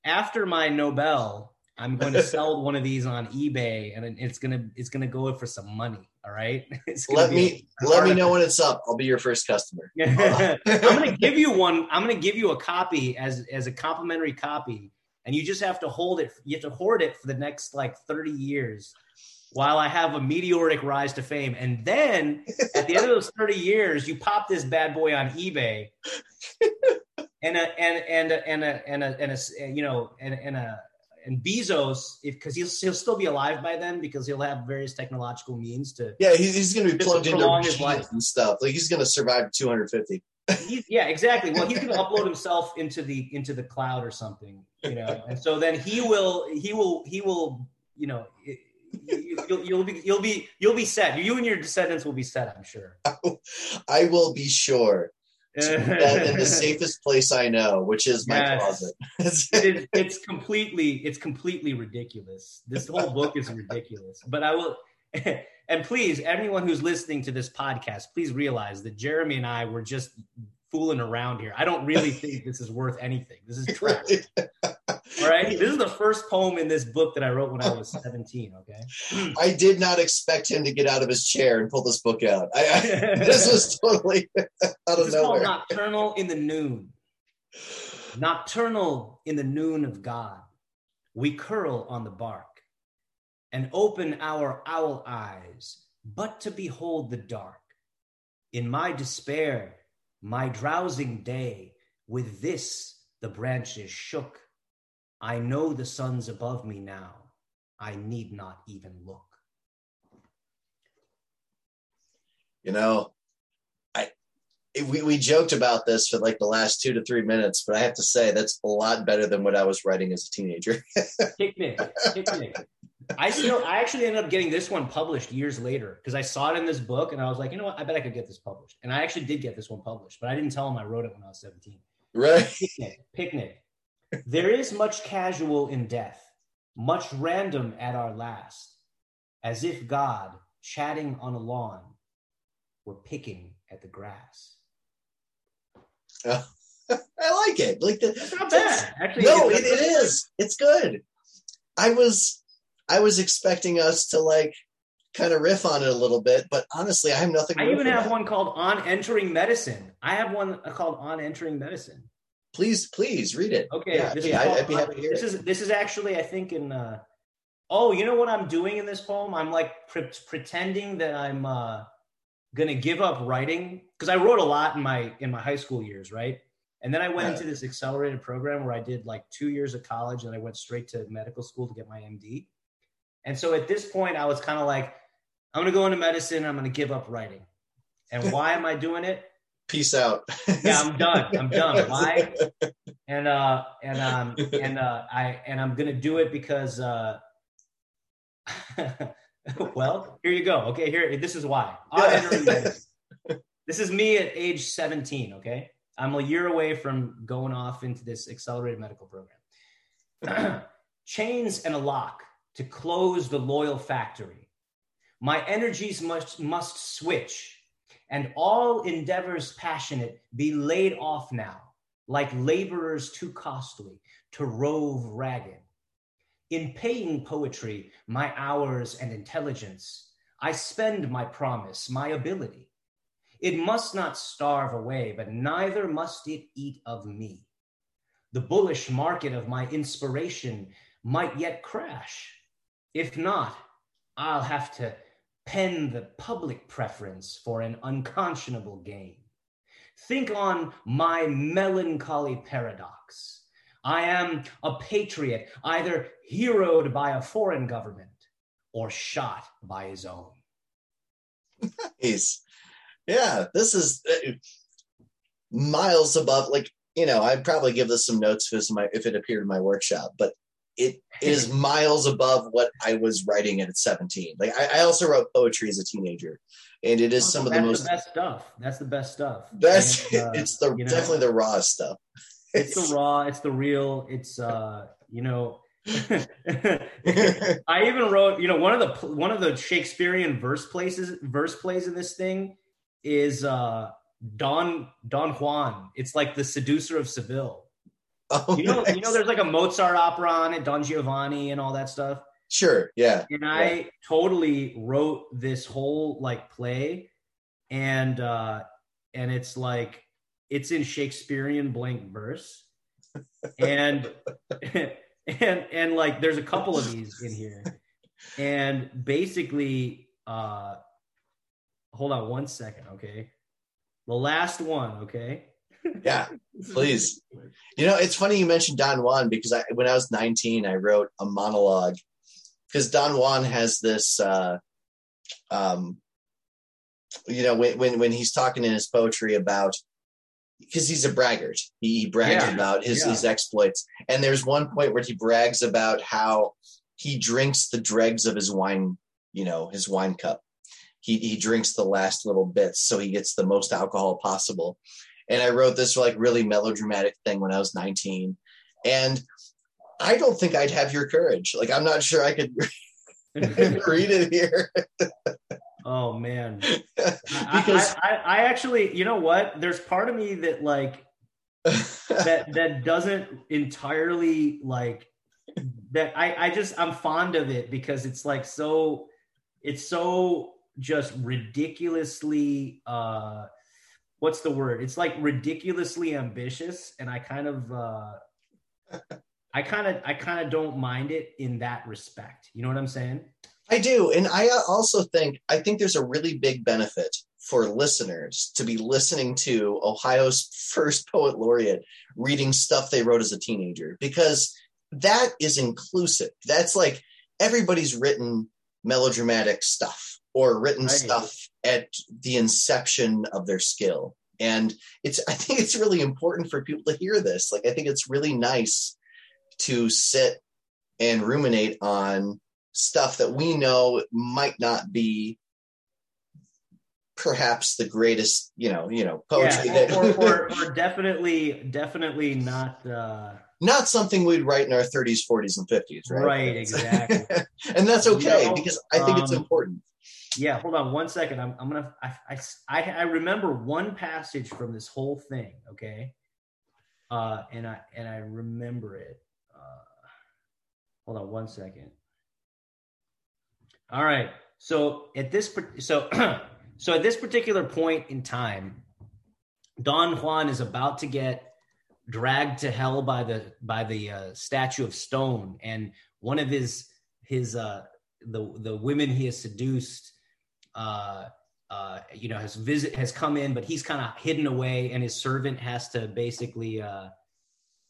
Speaker 2: after my Nobel, I'm going to sell one of these on eBay, and it's gonna it's gonna go for some money. All right.
Speaker 1: let me let me know when it's up. I'll be your first customer.
Speaker 2: I'm gonna give you one. I'm gonna give you a copy as as a complimentary copy, and you just have to hold it. You have to hoard it for the next like 30 years while I have a meteoric rise to fame. And then at the end of those 30 years, you pop this bad boy on eBay and a, and, and, a, and, a, and, a, and a, you know, and, and a, and Bezos, because he'll, he'll still be alive by then because he'll have various technological means to.
Speaker 1: Yeah, he's, he's going to be plugged into his life and stuff. Like he's going to survive 250.
Speaker 2: yeah, exactly. Well, he's going to upload himself into the into the cloud or something, you know, and so then he will he will he will you know you'll, you'll be you'll be you'll be set. You and your descendants will be set. I'm sure.
Speaker 1: I will be sure. in the safest place I know, which is my yes. closet.
Speaker 2: it is, it's completely it's completely ridiculous. This whole book is ridiculous. But I will and please, everyone who's listening to this podcast, please realize that Jeremy and I were just fooling around here. I don't really think this is worth anything. This is trash. All right. This is the first poem in this book that I wrote when I was 17. Okay.
Speaker 1: I did not expect him to get out of his chair and pull this book out. I, I this was totally out of this nowhere.
Speaker 2: Nocturnal in the noon. Nocturnal in the noon of God. We curl on the bark and open our owl eyes, but to behold the dark. In my despair, my drowsing day, with this the branches shook. I know the sun's above me now. I need not even look.
Speaker 1: You know, I we, we joked about this for like the last two to three minutes, but I have to say that's a lot better than what I was writing as a teenager.
Speaker 2: picnic, picnic. I still, I actually ended up getting this one published years later because I saw it in this book and I was like, you know what, I bet I could get this published. And I actually did get this one published, but I didn't tell him I wrote it when I was 17.
Speaker 1: Right.
Speaker 2: Picnic, picnic. There is much casual in death, much random at our last, as if God, chatting on a lawn, were picking at the grass.
Speaker 1: Uh, I like it. Like the,
Speaker 2: That's not bad. Actually,
Speaker 1: no, it, it is. It's good. I was I was expecting us to like kind of riff on it a little bit, but honestly, I have nothing.
Speaker 2: I even have that. one called "On Entering Medicine." I have one called "On Entering Medicine."
Speaker 1: Please, please read it.
Speaker 2: Okay,
Speaker 1: yeah,
Speaker 2: this yeah, I'd, be happy to hear this it. is this is actually I think in. Uh, oh, you know what I'm doing in this poem? I'm like pre- pretending that I'm uh, gonna give up writing because I wrote a lot in my in my high school years, right? And then I went yeah. into this accelerated program where I did like two years of college and I went straight to medical school to get my MD. And so at this point, I was kind of like, I'm going to go into medicine. I'm going to give up writing. And why am I doing it?
Speaker 1: Peace out.
Speaker 2: yeah, I'm done. I'm done. Why? And uh and um and uh I and I'm gonna do it because uh well, here you go. Okay, here this is why. This is me at age 17. Okay, I'm a year away from going off into this accelerated medical program. Chains and a lock to close the loyal factory. My energies must must switch, and all endeavors passionate be laid off now, like laborers too costly to rove ragged. In paying poetry my hours and intelligence, I spend my promise, my ability. It must not starve away, but neither must it eat of me. The bullish market of my inspiration might yet crash. If not, I'll have to pen the public preference for an unconscionable gain. Think on my melancholy paradox. I am a patriot, either heroed by a foreign government or shot by his own.
Speaker 1: Nice. Yeah, this is uh, miles above. Like you know, I'd probably give this some notes if, my, if it appeared in my workshop, but it is miles above what I was writing at 17. Like I, I also wrote poetry as a teenager, and it is oh, some of the most
Speaker 2: the best stuff. That's the best stuff.
Speaker 1: That's and, uh, it's the you know, definitely the raw stuff.
Speaker 2: It's the raw. It's the real. It's uh, you know. I even wrote, you know, one of the one of the Shakespearean verse places verse plays in this thing is uh Don Don Juan. It's like the seducer of Seville. Oh, you know, nice. you know, there's like a Mozart opera on it, Don Giovanni, and all that stuff.
Speaker 1: Sure, yeah.
Speaker 2: And I yeah. totally wrote this whole like play, and uh and it's like it's in Shakespearean blank verse, and and and like there's a couple of these in here, and basically, uh hold on one second, okay. The last one, okay
Speaker 1: yeah, please. You know, it's funny you mentioned Don Juan because I, when I was 19, I wrote a monologue because Don Juan has this, uh, um, you know, when, when, when he's talking in his poetry about, because he's a braggart, he, he brags yeah. about his, yeah. his exploits. And there's one point where he brags about how he drinks the dregs of his wine, you know, his wine cup. He, he drinks the last little bits so he gets the most alcohol possible and I wrote this like really melodramatic thing when I was 19. And I don't think I'd have your courage. Like I'm not sure I could read it here.
Speaker 2: oh man. because I, I, I, actually, you know what? There's part of me that like that that doesn't entirely like that I, I just I'm fond of it because it's like so it's so just ridiculously uh what's the word? It's like ridiculously ambitious, and I kind of uh, I kind of I kind of don't mind it in that respect. You know what I'm saying?
Speaker 1: I do, and I also think I think there's a really big benefit for listeners to be listening to Ohio's first poet laureate reading stuff they wrote as a teenager because that is inclusive. That's like everybody's written melodramatic stuff or written right. stuff at the inception of their skill. And it's I think it's really important for people to hear this. Like I think it's really nice to sit and ruminate on stuff that we know might not be perhaps the greatest, you know, you know, poetry
Speaker 2: yeah, that or, or, or, definitely definitely not uh
Speaker 1: not something we'd write in our 30s, 40s, and 50s, right?
Speaker 2: Right, exactly.
Speaker 1: and that's okay because I think um, it's important
Speaker 2: yeah hold on one second. I'm, I'm gonna I, I i remember one passage from this whole thing okay? Uh and i and i remember it uh hold on one second. All right so at this so so at this particular point in time don juan is about to get dragged to hell by the by the uh, statue of stone and one of his his uh the the women he has seduced uh, uh, you know, has visit has come in, but he's kind of hidden away, and his servant has to basically, uh,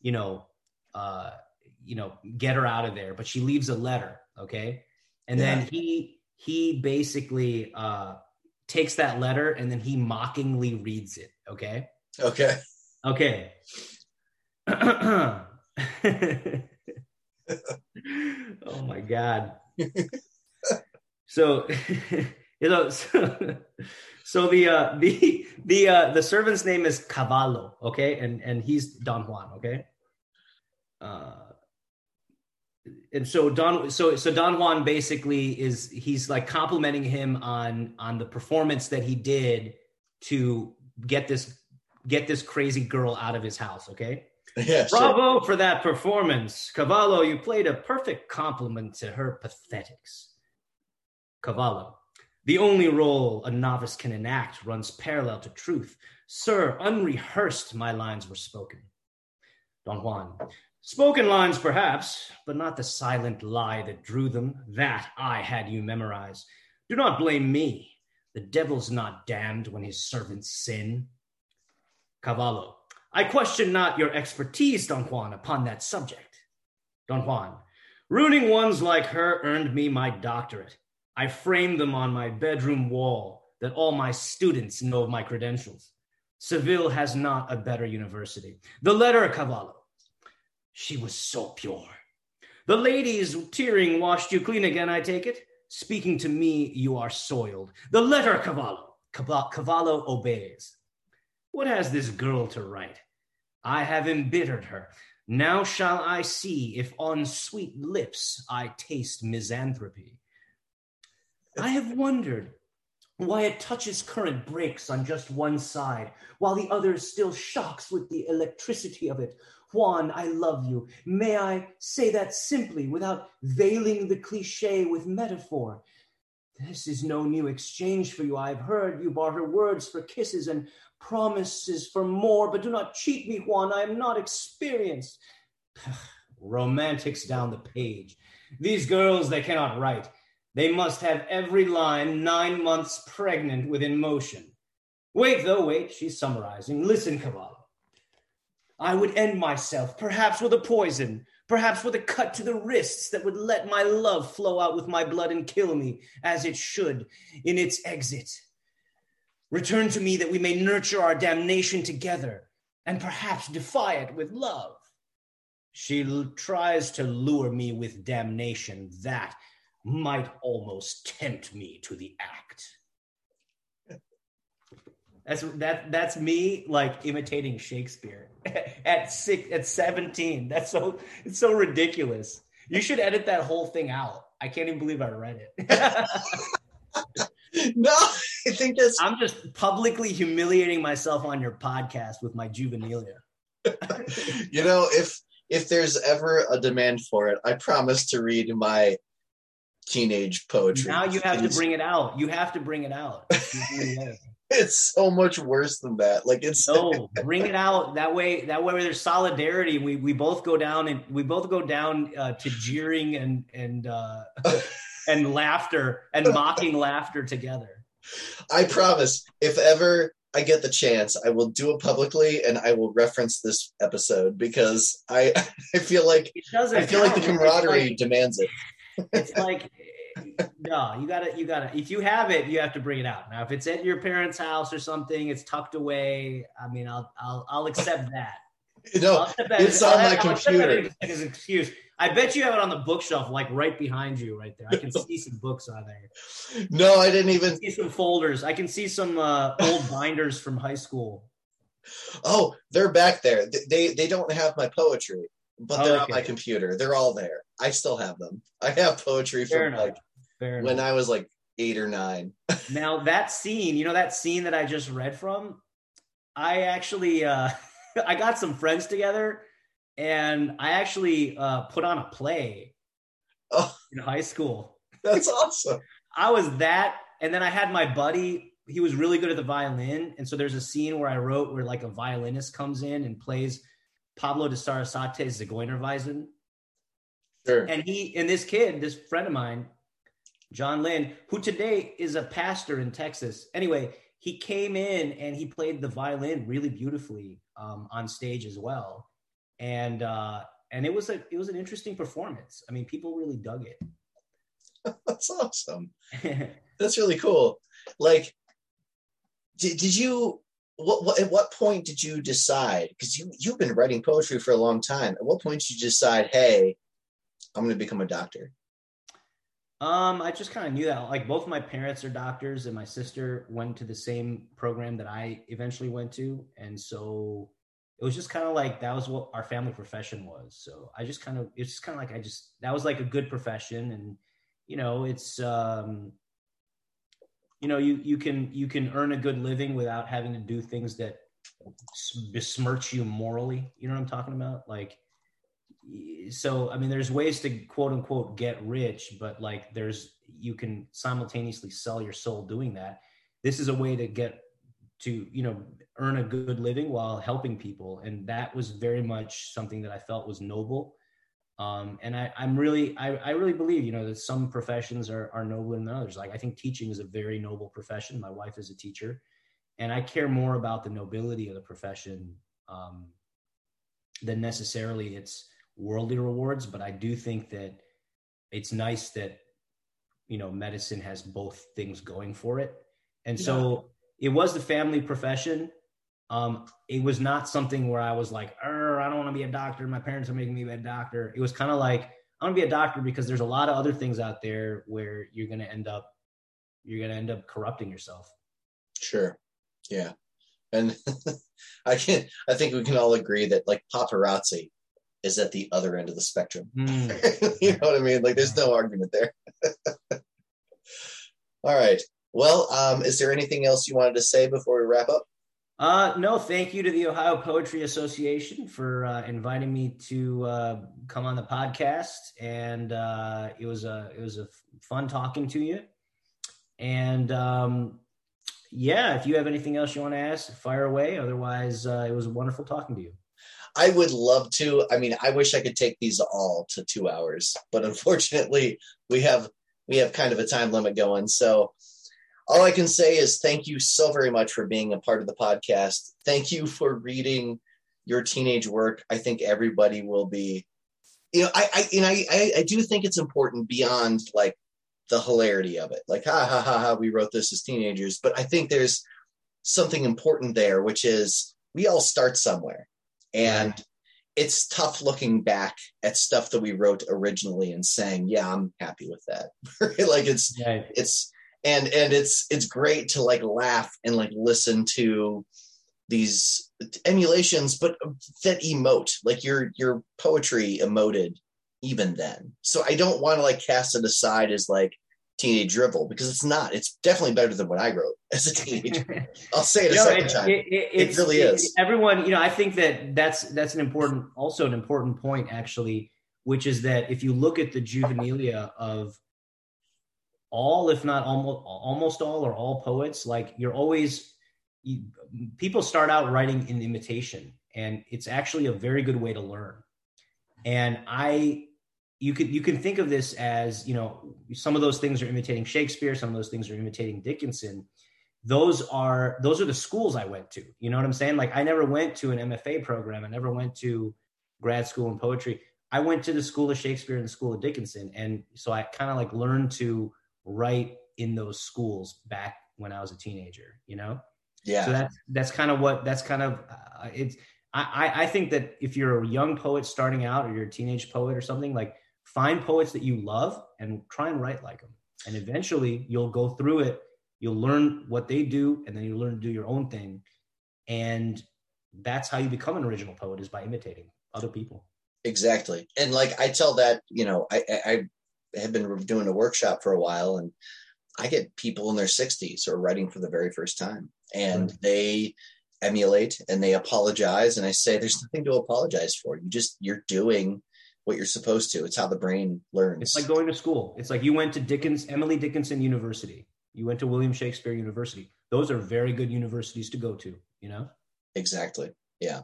Speaker 2: you know, uh, you know, get her out of there. But she leaves a letter, okay, and yeah. then he he basically uh, takes that letter and then he mockingly reads it, okay,
Speaker 1: okay,
Speaker 2: okay. oh my god. so You know, so, so the uh, the the uh, the servant's name is Cavallo, okay, and and he's Don Juan, okay. Uh, and so Don, so so Don Juan basically is he's like complimenting him on on the performance that he did to get this get this crazy girl out of his house, okay.
Speaker 1: Yeah,
Speaker 2: Bravo sure. for that performance. Cavallo, you played a perfect compliment to her pathetics. Cavallo, the only role a novice can enact runs parallel to truth. Sir, unrehearsed my lines were spoken. Don Juan, spoken lines perhaps, but not the silent lie that drew them. That I had you memorize. Do not blame me. The devil's not damned when his servants sin. Cavallo, I question not your expertise, Don Juan, upon that subject. Don Juan, ruining ones like her earned me my doctorate. I framed them on my bedroom wall that all my students know of my credentials. Seville has not a better university. The letter, Cavallo. She was so pure. The ladies tearing washed you clean again, I take it. Speaking to me, you are soiled. The letter, Cavallo. Cavallo obeys. What has this girl to write? I have embittered her. Now shall I see if on sweet lips I taste misanthropy. I have wondered why it touches current breaks on just one side, while the other still shocks with the electricity of it. Juan, I love you. May I say that simply without veiling the cliche with metaphor? This is no new exchange for you. I've heard you barter words for kisses and promises for more, but do not cheat me, Juan. I am not experienced. Romantics down the page. These girls, they cannot write. They must have every line nine months pregnant with emotion. Wait, though, wait, she's summarizing. Listen, Cavallo. I would end myself, perhaps with a poison, perhaps with a cut to the wrists that would let my love flow out with my blood and kill me, as it should, in its exit. Return to me that we may nurture our damnation together and perhaps defy it with love. She l- tries to lure me with damnation that might almost tempt me to the act. That's that that's me like imitating Shakespeare at six at 17. That's so it's so ridiculous. You should edit that whole thing out. I can't even believe I read it.
Speaker 1: no, I think that's.
Speaker 2: I'm just publicly humiliating myself on your podcast with my juvenilia.
Speaker 1: you know, if if there's ever a demand for it, I promise to read my teenage poetry.
Speaker 2: Now you have to bring it out. You have to bring it out.
Speaker 1: it's so much worse than that. Like it's
Speaker 2: no, bring it out. That way, that way there's solidarity. We we both go down and we both go down uh, to jeering and and uh, and laughter and mocking laughter together.
Speaker 1: I promise, if ever I get the chance, I will do it publicly and I will reference this episode because I I feel like I feel count. like the camaraderie like, demands it.
Speaker 2: It's like no, you gotta you gotta if you have it, you have to bring it out. Now if it's at your parents' house or something, it's tucked away. I mean, I'll I'll I'll accept that.
Speaker 1: You know, it's on my computer.
Speaker 2: As an excuse. I bet you have it on the bookshelf, like right behind you, right there. I can see some books on there.
Speaker 1: No, I didn't even
Speaker 2: I see some folders. I can see some uh, old binders from high school.
Speaker 1: Oh, they're back there. They they don't have my poetry, but they're oh, okay. on my computer. They're all there. I still have them. I have poetry Fair from enough. like Fair when enough. I was like eight or nine.
Speaker 2: now that scene, you know that scene that I just read from. I actually, uh, I got some friends together and I actually uh, put on a play oh, in high school.
Speaker 1: That's awesome.
Speaker 2: I was that, and then I had my buddy. He was really good at the violin, and so there's a scene where I wrote where like a violinist comes in and plays Pablo de Sarasate's Zigeunerweisen.
Speaker 1: Sure.
Speaker 2: And he and this kid, this friend of mine, John Lynn, who today is a pastor in Texas. Anyway, he came in and he played the violin really beautifully um, on stage as well and uh, and it was a it was an interesting performance. I mean, people really dug it.
Speaker 1: That's awesome. That's really cool. Like, did, did you what, what at what point did you decide? Because you you've been writing poetry for a long time. At what point did you decide, hey, I'm going to become a doctor?
Speaker 2: Um, I just kind of knew that. Like both my parents are doctors, and my sister went to the same program that I eventually went to, and so it was just kind of like that was what our family profession was. So I just kind of it's just kind of like I just that was like a good profession, and you know it's um, you know you you can you can earn a good living without having to do things that besmirch you morally. You know what I'm talking about? Like so i mean there's ways to quote unquote get rich but like there's you can simultaneously sell your soul doing that this is a way to get to you know earn a good living while helping people and that was very much something that i felt was noble um, and I, i'm really I, I really believe you know that some professions are, are nobler than others like i think teaching is a very noble profession my wife is a teacher and i care more about the nobility of the profession um, than necessarily its worldly rewards, but I do think that it's nice that you know medicine has both things going for it. And so it was the family profession. Um, it was not something where I was like, want to be a doctor. My parents are making me be a doctor. It was kind of like, I want to be a doctor because there's a lot of other things out there where you're going to end up, you're going to end up corrupting yourself.
Speaker 1: Sure. Yeah. And I can, I think we can all agree that like paparazzi is at the other end of the spectrum. Mm. you know what I mean? Like there's no argument there. All right. Well, um, is there anything else you wanted to say before we wrap up?
Speaker 2: Uh, no, thank you to the Ohio Poetry Association for uh, inviting me to uh, come on the podcast, and uh, it was a it was a fun talking to you. And um, yeah, if you have anything else you want to ask, fire away. Otherwise, uh, it was wonderful talking to you.
Speaker 1: I would love to. I mean, I wish I could take these all to two hours, but unfortunately, we have we have kind of a time limit going. So all I can say is thank you so very much for being a part of the podcast. Thank you for reading your teenage work. I think everybody will be, you know, I, I you know, I, I do think it's important beyond like the hilarity of it. Like, ha ha ha ha, we wrote this as teenagers. But I think there's something important there, which is we all start somewhere. And right. it's tough looking back at stuff that we wrote originally and saying, yeah, I'm happy with that. like it's right. it's and and it's it's great to like laugh and like listen to these emulations but that emote like your your poetry emoted even then so i don't want to like cast it aside as like teenage drivel because it's not. It's definitely better than what I wrote as a teenager. I'll say it a second it, time. It, it, it really is.
Speaker 2: Everyone, you know, I think that that's that's an important, also an important point actually, which is that if you look at the juvenilia of all, if not almost almost all or all poets, like you're always you, people start out writing in imitation, and it's actually a very good way to learn. And I you could you can think of this as you know some of those things are imitating Shakespeare, some of those things are imitating Dickinson. Those are those are the schools I went to. You know what I'm saying? Like I never went to an MFA program. I never went to grad school in poetry. I went to the School of Shakespeare and the School of Dickinson, and so I kind of like learned to write in those schools back when I was a teenager. You know?
Speaker 1: Yeah.
Speaker 2: So that's that's kind of what that's kind of uh, it's. I, I think that if you're a young poet starting out or you're a teenage poet or something like find poets that you love and try and write like them. And eventually you'll go through it, you'll learn what they do, and then you learn to do your own thing. And that's how you become an original poet is by imitating other people.
Speaker 1: Exactly. And like I tell that, you know, I, I have been doing a workshop for a while and I get people in their 60s who are writing for the very first time and mm-hmm. they emulate and they apologize. And I say, there's nothing to apologize for. You just, you're doing what you're supposed to. It's how the brain learns.
Speaker 2: It's like going to school. It's like you went to Dickens, Emily Dickinson University. You went to William Shakespeare University. Those are very good universities to go to, you know?
Speaker 1: Exactly. Yeah.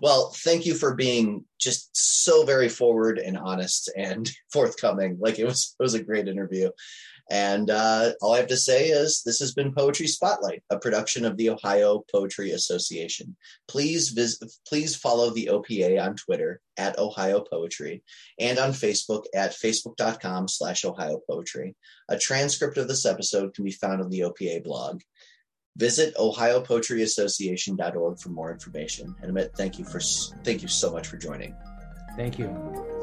Speaker 1: Well, thank you for being just so very forward and honest and forthcoming. Like it was it was a great interview. And uh, all I have to say is this has been Poetry Spotlight, a production of the Ohio Poetry Association. Please visit, please follow the OPA on Twitter at Ohio Poetry and on Facebook at facebook.com slash Ohio Poetry. A transcript of this episode can be found on the OPA blog. Visit ohiopoetryassociation.org for more information. And Amit, thank you for thank you so much for joining.
Speaker 2: Thank you.